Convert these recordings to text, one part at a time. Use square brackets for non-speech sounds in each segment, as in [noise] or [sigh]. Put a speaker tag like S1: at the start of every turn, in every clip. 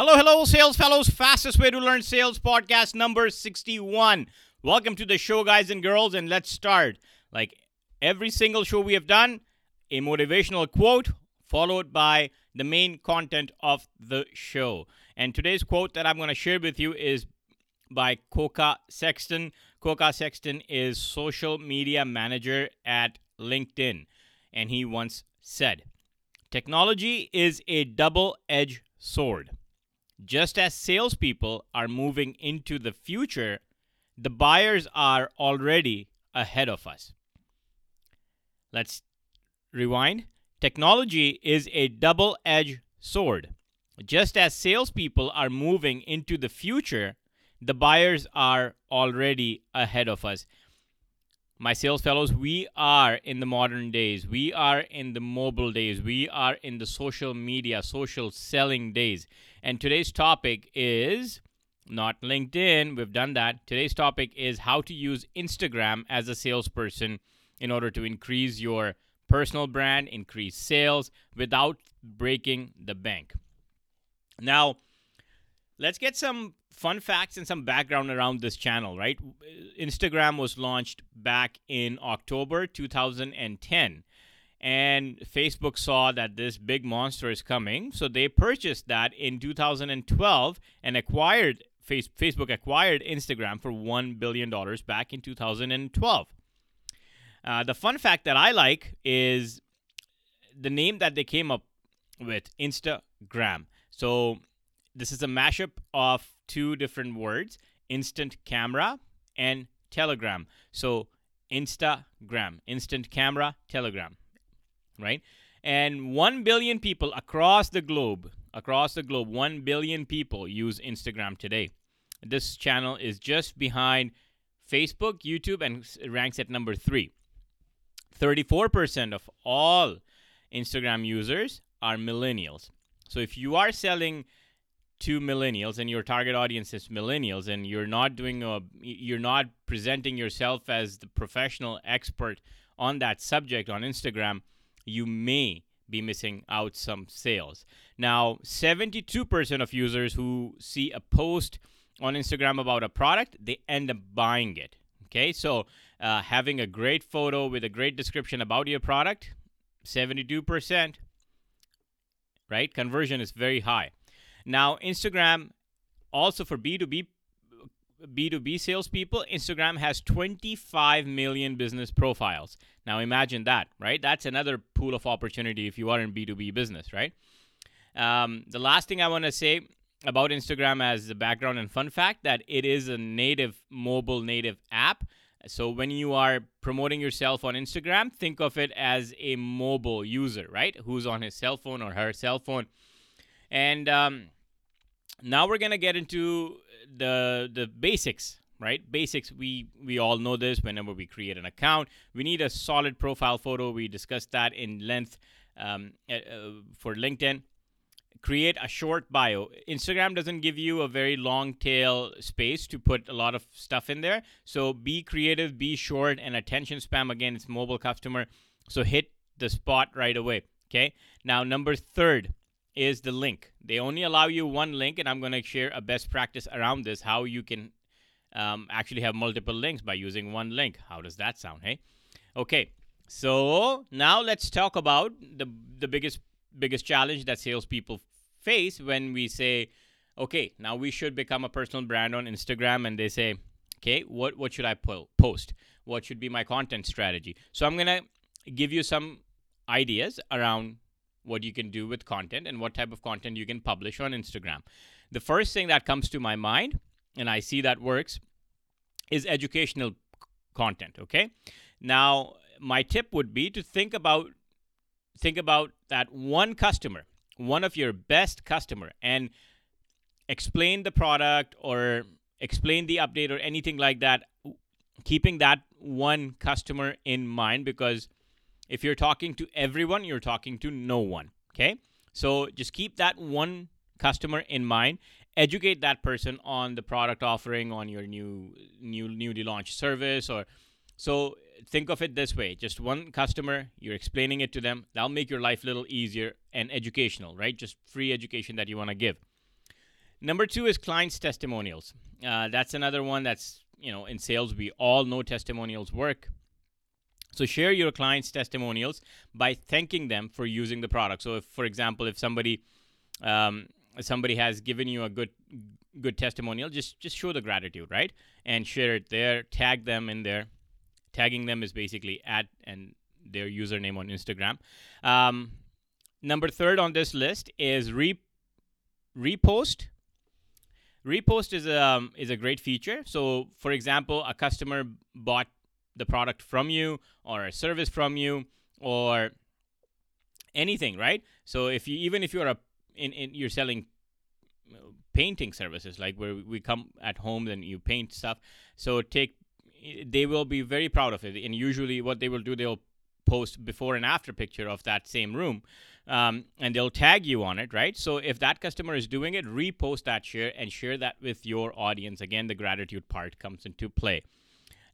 S1: Hello, hello, sales fellows. Fastest way to learn sales podcast number 61. Welcome to the show, guys and girls, and let's start. Like every single show we have done, a motivational quote followed by the main content of the show. And today's quote that I'm going to share with you is by Koka Sexton. Koka Sexton is social media manager at LinkedIn, and he once said, Technology is a double edged sword. Just as salespeople are moving into the future, the buyers are already ahead of us. Let's rewind. Technology is a double edged sword. Just as salespeople are moving into the future, the buyers are already ahead of us. My sales fellows, we are in the modern days. We are in the mobile days. We are in the social media, social selling days. And today's topic is not LinkedIn. We've done that. Today's topic is how to use Instagram as a salesperson in order to increase your personal brand, increase sales without breaking the bank. Now, let's get some fun facts and some background around this channel, right? Instagram was launched back in October 2010. And Facebook saw that this big monster is coming, so they purchased that in 2012 and acquired Facebook acquired Instagram for $1 billion back in 2012. Uh, the fun fact that I like is the name that they came up with Instagram. So this is a mashup of two different words instant camera and telegram. So Instagram, instant camera, telegram, right? And 1 billion people across the globe, across the globe, 1 billion people use Instagram today. This channel is just behind Facebook, YouTube, and ranks at number three. 34% of all Instagram users are millennials. So if you are selling to millennials and your target audience is millennials and you're not doing a you're not presenting yourself as the professional expert on that subject on Instagram, you may be missing out some sales. Now, 72% of users who see a post on Instagram about a product, they end up buying it. Okay, so uh, having a great photo with a great description about your product, 72%, right? Conversion is very high. Now, Instagram also for B2B B2B salespeople, Instagram has 25 million business profiles. Now imagine that, right? That's another pool of opportunity if you are in B2B business, right? Um, the last thing I want to say about Instagram as the background and fun fact that it is a native mobile native app. So when you are promoting yourself on Instagram, think of it as a mobile user, right? Who's on his cell phone or her cell phone. And um, now we're gonna get into the the basics right? Basics we we all know this whenever we create an account we need a solid profile photo. We discussed that in length um, uh, for linkedin. Create a short bio. Instagram doesn't give you a very long tail space to put a lot of stuff in there. So be creative be short and attention spam again it's mobile customer. So hit the spot right away okay? Now number third is the link. They only allow you one link, and I'm going to share a best practice around this how you can um, actually have multiple links by using one link. How does that sound? Hey, okay. So now let's talk about the the biggest biggest challenge that salespeople face when we say, okay, now we should become a personal brand on Instagram, and they say, okay, what what should I po- post? What should be my content strategy? So I'm gonna give you some ideas around what you can do with content and what type of content you can publish on Instagram. The first thing that comes to my mind, and I see that works, is educational content. Okay. Now, my tip would be to think about think about that one customer, one of your best customer, and explain the product or explain the update or anything like that, keeping that one customer in mind because if you're talking to everyone, you're talking to no one. Okay. So just keep that one customer in mind. Educate that person on the product offering on your new new newly launched service or so think of it this way just one customer you're explaining it to them that'll make your life a little easier and educational right just free education that you want to give Number two is clients' testimonials. Uh, that's another one that's, you know, in sales, we all know testimonials work. So share your clients' testimonials by thanking them for using the product. So if, for example, if somebody um, somebody has given you a good good testimonial, just just show the gratitude, right? And share it there. Tag them in there. Tagging them is basically at and their username on Instagram. Um, number third on this list is re- repost. Repost is a um, is a great feature. So, for example, a customer bought the product from you or a service from you or anything, right? So if you even if you're a in, in you're selling painting services like where we come at home and you paint stuff so take they will be very proud of it. And usually what they will do they'll post before and after picture of that same room um, and they'll tag you on it right? So if that customer is doing it repost that share and share that with your audience. Again the gratitude part comes into play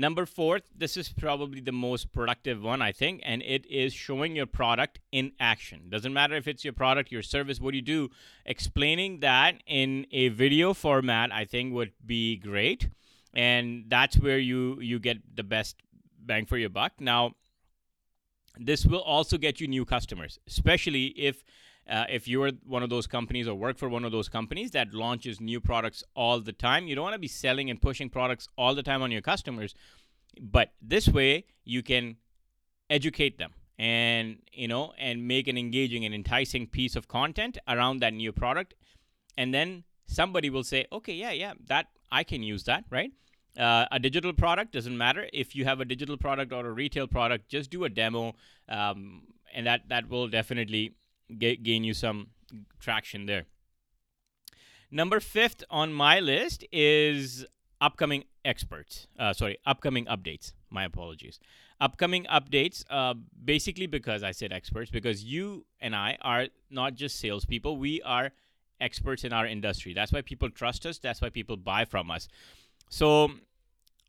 S1: Number four, this is probably the most productive one, I think, and it is showing your product in action. Doesn't matter if it's your product, your service, what you do, explaining that in a video format, I think would be great. And that's where you you get the best bang for your buck. Now, this will also get you new customers, especially if uh, if you're one of those companies or work for one of those companies that launches new products all the time, you don't want to be selling and pushing products all the time on your customers. But this way, you can educate them and you know and make an engaging and enticing piece of content around that new product and then somebody will say okay yeah yeah that i can use that right uh, a digital product doesn't matter if you have a digital product or a retail product just do a demo um, and that that will definitely get, gain you some traction there. Number fifth on my list is upcoming experts. Uh, sorry, upcoming updates. My apologies. Upcoming updates, uh, basically because I said experts, because you and I are not just salespeople, we are experts in our industry. That's why people trust us, that's why people buy from us. So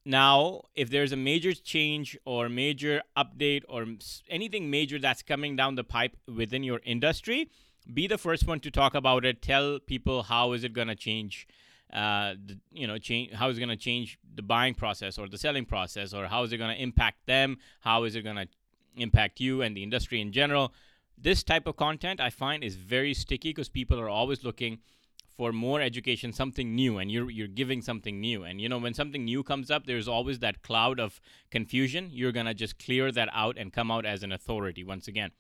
S1: now, if there's a major change or major update or anything major that's coming down the pipe within your industry, be the first one to talk about it. Tell people how is it going to change, uh, the, you know, change how is it going to change the buying process or the selling process, or how is it going to impact them? How is it going to impact you and the industry in general? This type of content I find is very sticky because people are always looking for more education, something new, and you're you're giving something new. And you know, when something new comes up, there's always that cloud of confusion. You're gonna just clear that out and come out as an authority once again.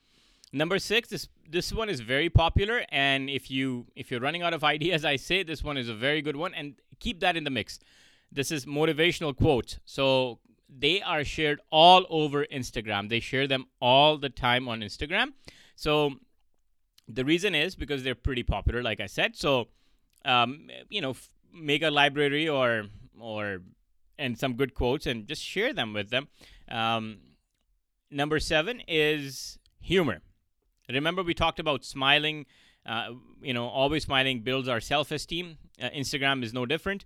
S1: Number six, this this one is very popular, and if you if you're running out of [laughs] ideas, I say this one is a very good one, and keep that in the mix. This is motivational quotes. So they are shared all over Instagram. They share them all the time on Instagram. So the reason is because they're pretty popular, like I said. So um, you know, f- make a library or or and some good quotes and just share them with them. Um, number seven is humor. Remember, we talked about smiling. Uh, you know, always smiling builds our self-esteem. Uh, Instagram is no different.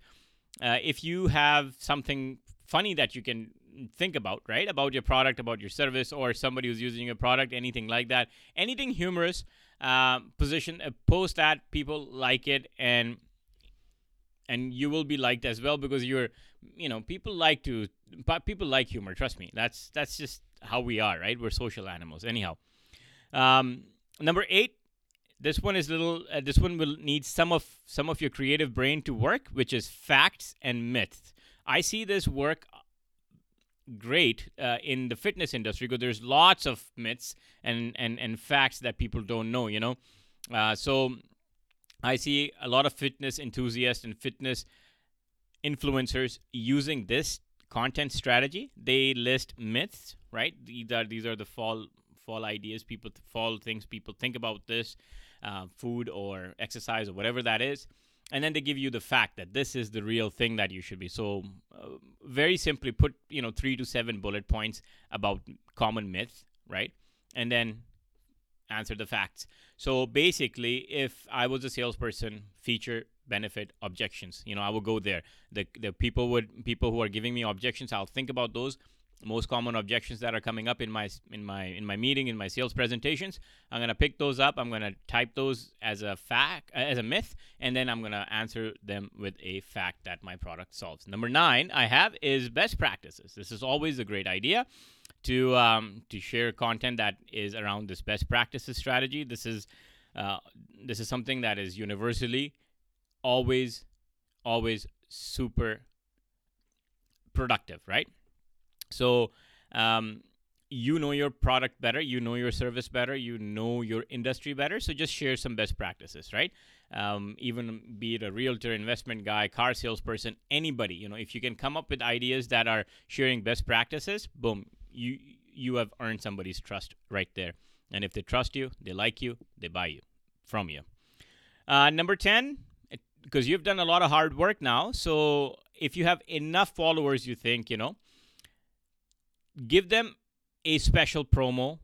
S1: Uh, if you have something funny that you can think about, right, about your product, about your service, or somebody who's using your product, anything like that, anything humorous, uh, position uh, post that people like it and and you will be liked as well because you're you know people like to but people like humor trust me. That's that's just how we are right? We're social animals. Anyhow um, number eight this one is little uh, this one will need some of some of your creative brain to work which is facts and myths. I see this work great uh, in the fitness industry because there's lots of myths and, and, and facts that people don't know, you know. Uh, so I see a lot of fitness enthusiasts and fitness influencers using this content strategy. They list myths, right? These are these are the fall fall ideas, people fall things people think about this uh, food or exercise or whatever that is and then they give you the fact that this is the real thing that you should be. So uh, very simply put you know 3 to 7 bullet points about common myths right? And then answer the facts. So basically if i was a salesperson feature benefit objections you know i will go there. The the people would people who are giving me objections i'll think about those most common objections that are coming up in my in my in my meeting in my sales presentations. I'm going to pick those up. I'm going to type those as a fact as a myth and then i'm going to answer them with a fact that my product solves. Number nine i have is best practices. This is always a great idea to um, to share content that is around this best practices strategy. This is uh, this is something that is universally always always super productive right so um, you know your product better, you know your service better, you know your industry better. So just share some best practices, right? Um, even be it a realtor, investment guy, car salesperson, anybody. You know, if you can come up with ideas that are sharing best practices, boom, you you have earned somebody's trust right there. And if they trust you, they like you, they buy you from you. Uh, number ten, because you've done a lot of hard work now. So if you have enough followers, you think you know give them a special promo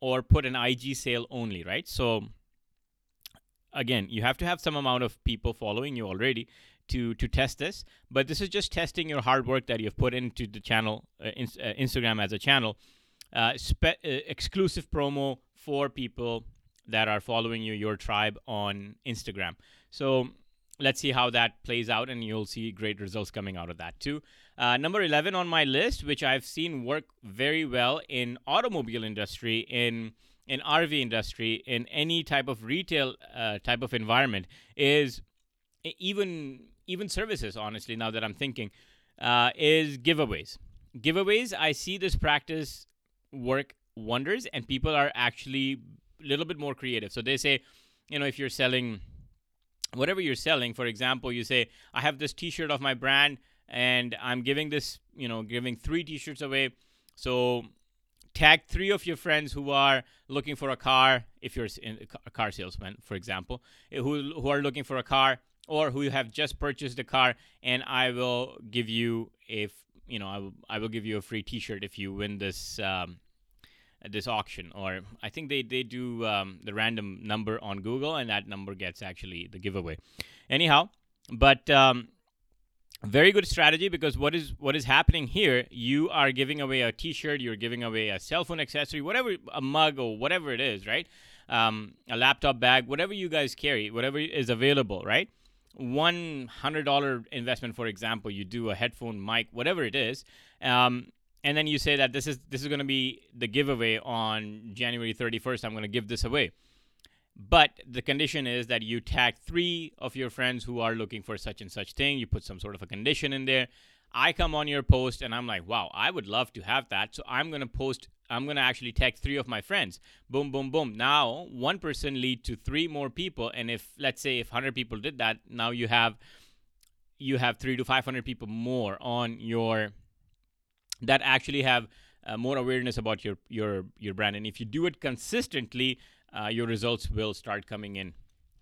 S1: or put an IG sale only, right? So again, you have to have some amount of people following you already to to test this, but this is just testing your hard work that you've put into the channel, uh, in, uh, Instagram as a channel. Uh, spe- uh, exclusive promo for people that are following you, your tribe on Instagram. So let's see how that plays out, and you'll see great results coming out of that too. Uh, number 11 on my list, which I've seen work very well in automobile industry, in in RV industry, in any type of retail uh, type of environment, is even even services. Honestly, now that I'm thinking, uh, is giveaways. Giveaways. I see this practice work wonders, and people are actually a little bit more creative. So they say, you know, if you're selling whatever you're selling, for example, you say, I have this T-shirt of my brand and I'm giving this, you know, giving three T-shirts away. So tag three of your friends who are looking for a car. If you're a car salesman, for example, eh, who who are looking for a car or who have just purchased a car, and I will give you a, you know, I will, I will give you a free T-shirt if you win this. Um, this auction or i think they, they do um, the random number on google and that number gets actually the giveaway anyhow but um, very good strategy because what is what is happening here you are giving away a t-shirt you're giving away a cell phone accessory whatever a mug or whatever it is right? Um, a laptop bag whatever you guys carry whatever is available right? One hundred dollar investment for example you do a headphone mic whatever it is um, and then you say that this is this is going to be the giveaway on january 31st i'm going to give this away but the condition is that you tag three of your friends who are looking for such and such thing. You put some sort of a condition in there. I come on your post and I'm like, wow, I would love to have that. So I'm going to post, I'm going to actually tag three of my friends. Boom, boom, boom. Now, one person lead to three more people. And if, let's say, if 100 people did that, now you have, you have three to 500 people more on your, that actually have uh, more awareness about your, your, your brand. And if you do it consistently, uh, your results will start coming in.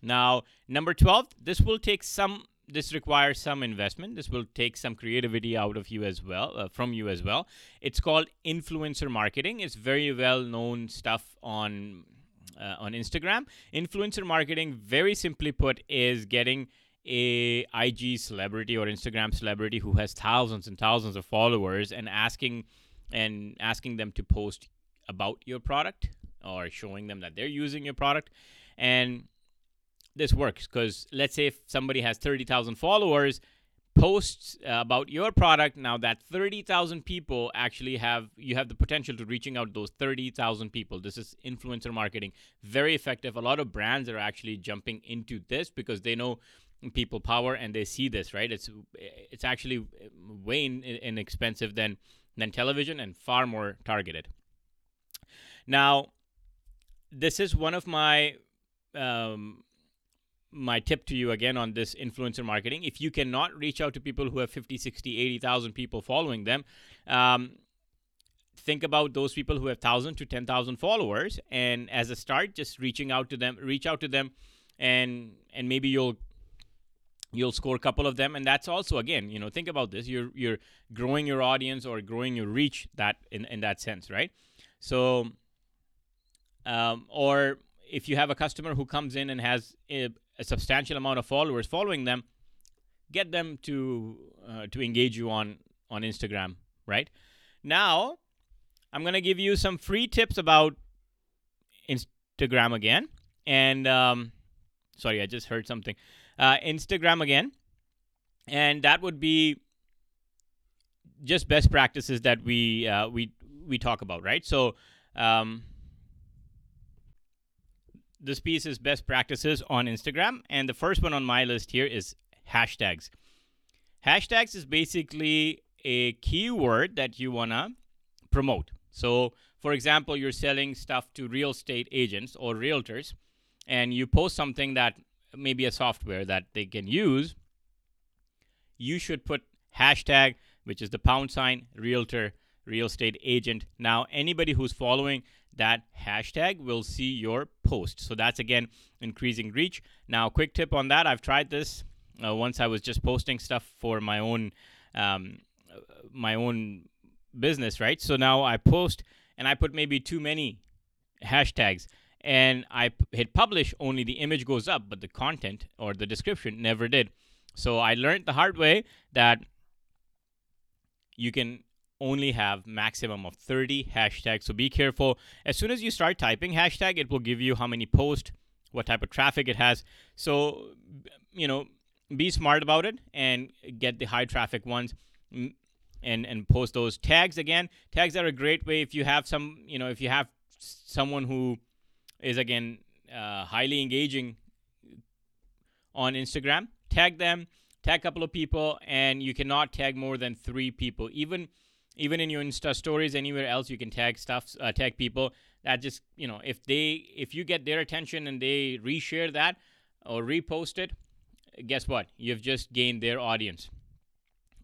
S1: Now, number 12, this will take some this requires some investment. This will take some creativity out of you as well uh, from you as well. It's called influencer marketing. It's very well known stuff on uh, on instagram. Influencer marketing very simply put is getting a ig celebrity or instagram celebrity who has thousands and thousands of followers and asking and asking them to post about your product or showing them that they're using your product. And this works. Because let's say if somebody has 30,000 followers, posts uh, about your product now that 30,000 people actually have you have the potential to reaching out those 30,000 people. This is influencer marketing. Very effective. A lot of brands are actually jumping into this because they know people power and they see this right? It's it's actually way inexpensive than than television and far more targeted. Now this is one of my um, my tip to you again on this influencer marketing. If you cannot reach out to people who have 50 60 80,000 people following them um, think about those people who have 1000 to 10,000 followers and as a start just reaching out to them reach out to them and and maybe you'll you'll score a couple of them. And that's also again you know think about this. You're you're growing your audience or growing your reach that in in that sense right? So um, or if you have a customer who comes in and has a, a substantial amount of followers following them, get them to uh, to engage you on on Instagram, right? Now, I'm going to give you some free tips about Instagram again. And um, sorry, I just heard something. Uh, Instagram again. And that would be just best practices that we uh, we we talk about, right? So um, this piece is best practices on Instagram, and the first one on my list here is hashtags. Hashtags is basically a keyword that you wanna promote. So, for example, you're selling stuff to real estate agents or realtors, and you post something that maybe a software that they can use. You should put hashtag, which is the pound sign realtor real estate agent. Now, anybody who's following that hashtag will see your post. So that's again increasing reach. Now, quick tip on that I've tried this uh, once I was just posting stuff for my own. Um, my own business, right? So now I post and I put maybe too many hashtags and I hit publish, only the image goes up, but the content or the description never did. So I learned the hard way that you can only have maximum of 30 hashtags. So be careful. As soon as you start typing hashtag, it will give you how many posts, what type of traffic it has. So, you know, be smart about it and get the high traffic ones and and post those tags again. Tags are a great way if you have some, you know, if you have someone who is again uh, highly engaging on Instagram, tag them, tag a couple of people, and you cannot tag more than three people. Even even in your insta stories anywhere else you can tag stuff uh, tag people that just you know if they if you get their attention and they reshare that or repost it guess what? You've just gained their audience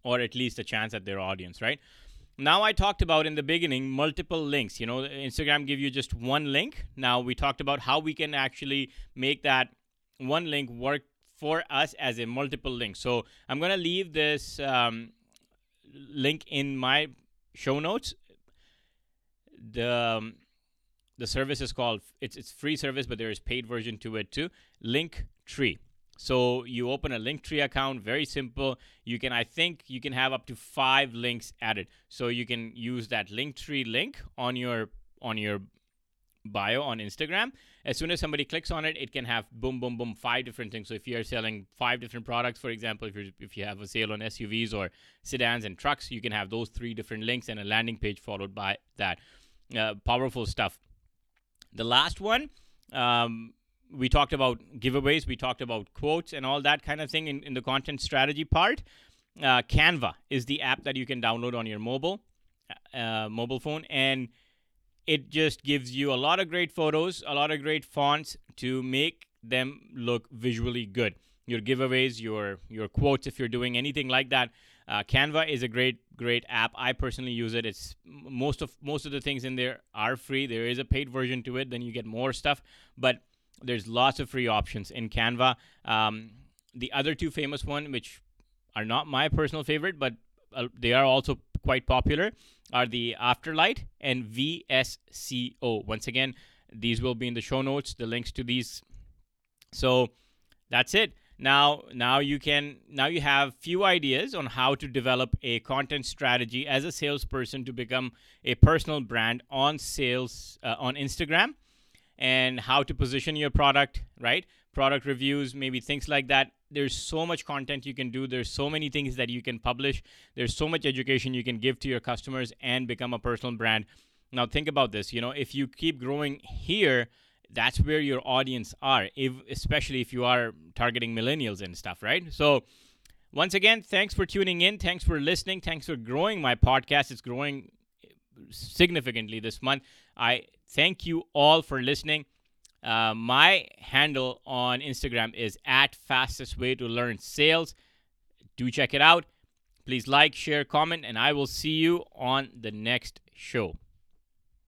S1: or at least a chance at their audience right? Now i talked about in the beginning multiple links you know instagram give you just one link. Now we talked about how we can actually make that one link work for us as a multiple link. So i'm to leave this um, link in my show notes. The um, the service is called it's it's free service, but there is paid version to it too. Link Tree. So you open a Linktree account, very simple. You can, I think, you can have up to five links added. So you can use that Linktree link on your on your bio on Instagram. As soon as somebody clicks on it, it can have boom, boom, boom, five different things. So if you're selling five different products, for example, if you if you have a sale on SUVs or sedans and trucks, you can have those three different links and a landing page followed by that. Uh, powerful stuff. The last one. Um, we talked about giveaways, we talked about quotes and all that kind of thing in, in the content strategy part. Uh, Canva is the app that you can download on your mobile uh, mobile phone, and it just gives you a lot of great photos, a lot of great fonts to make them look visually good. Your giveaways, your your quotes, if you're doing anything like that, uh, Canva is a great great app. I personally use it. It's most of most of the things in there are free. There is a paid version to it, then you get more stuff, but there's lots of free options in Canva. Um, the other two famous one, which are not my personal favorite, but uh, they are also quite popular are the Afterlight and VSCO. Once again, these will be in the show notes, the links to these. So that's it. Now, now you can now you have few ideas on how to develop a content strategy as a salesperson to become a personal brand on sales uh, on Instagram and how to position your product, right? Product reviews, maybe things like that there's so much content you can do. There's so many things that you can publish. There's so much education you can give to your customers and become a personal brand. Now think about this you know if you keep growing here that's where your audience are if, especially if you are targeting millennials and stuff right? So once again thanks for tuning in. Thanks for listening. Thanks for growing my podcast. It's growing significantly this month. I thank you all for listening uh, my handle on Instagram is at fastest way to learn sales. Do check it out. Please like, share, comment, and I will see you on the next show.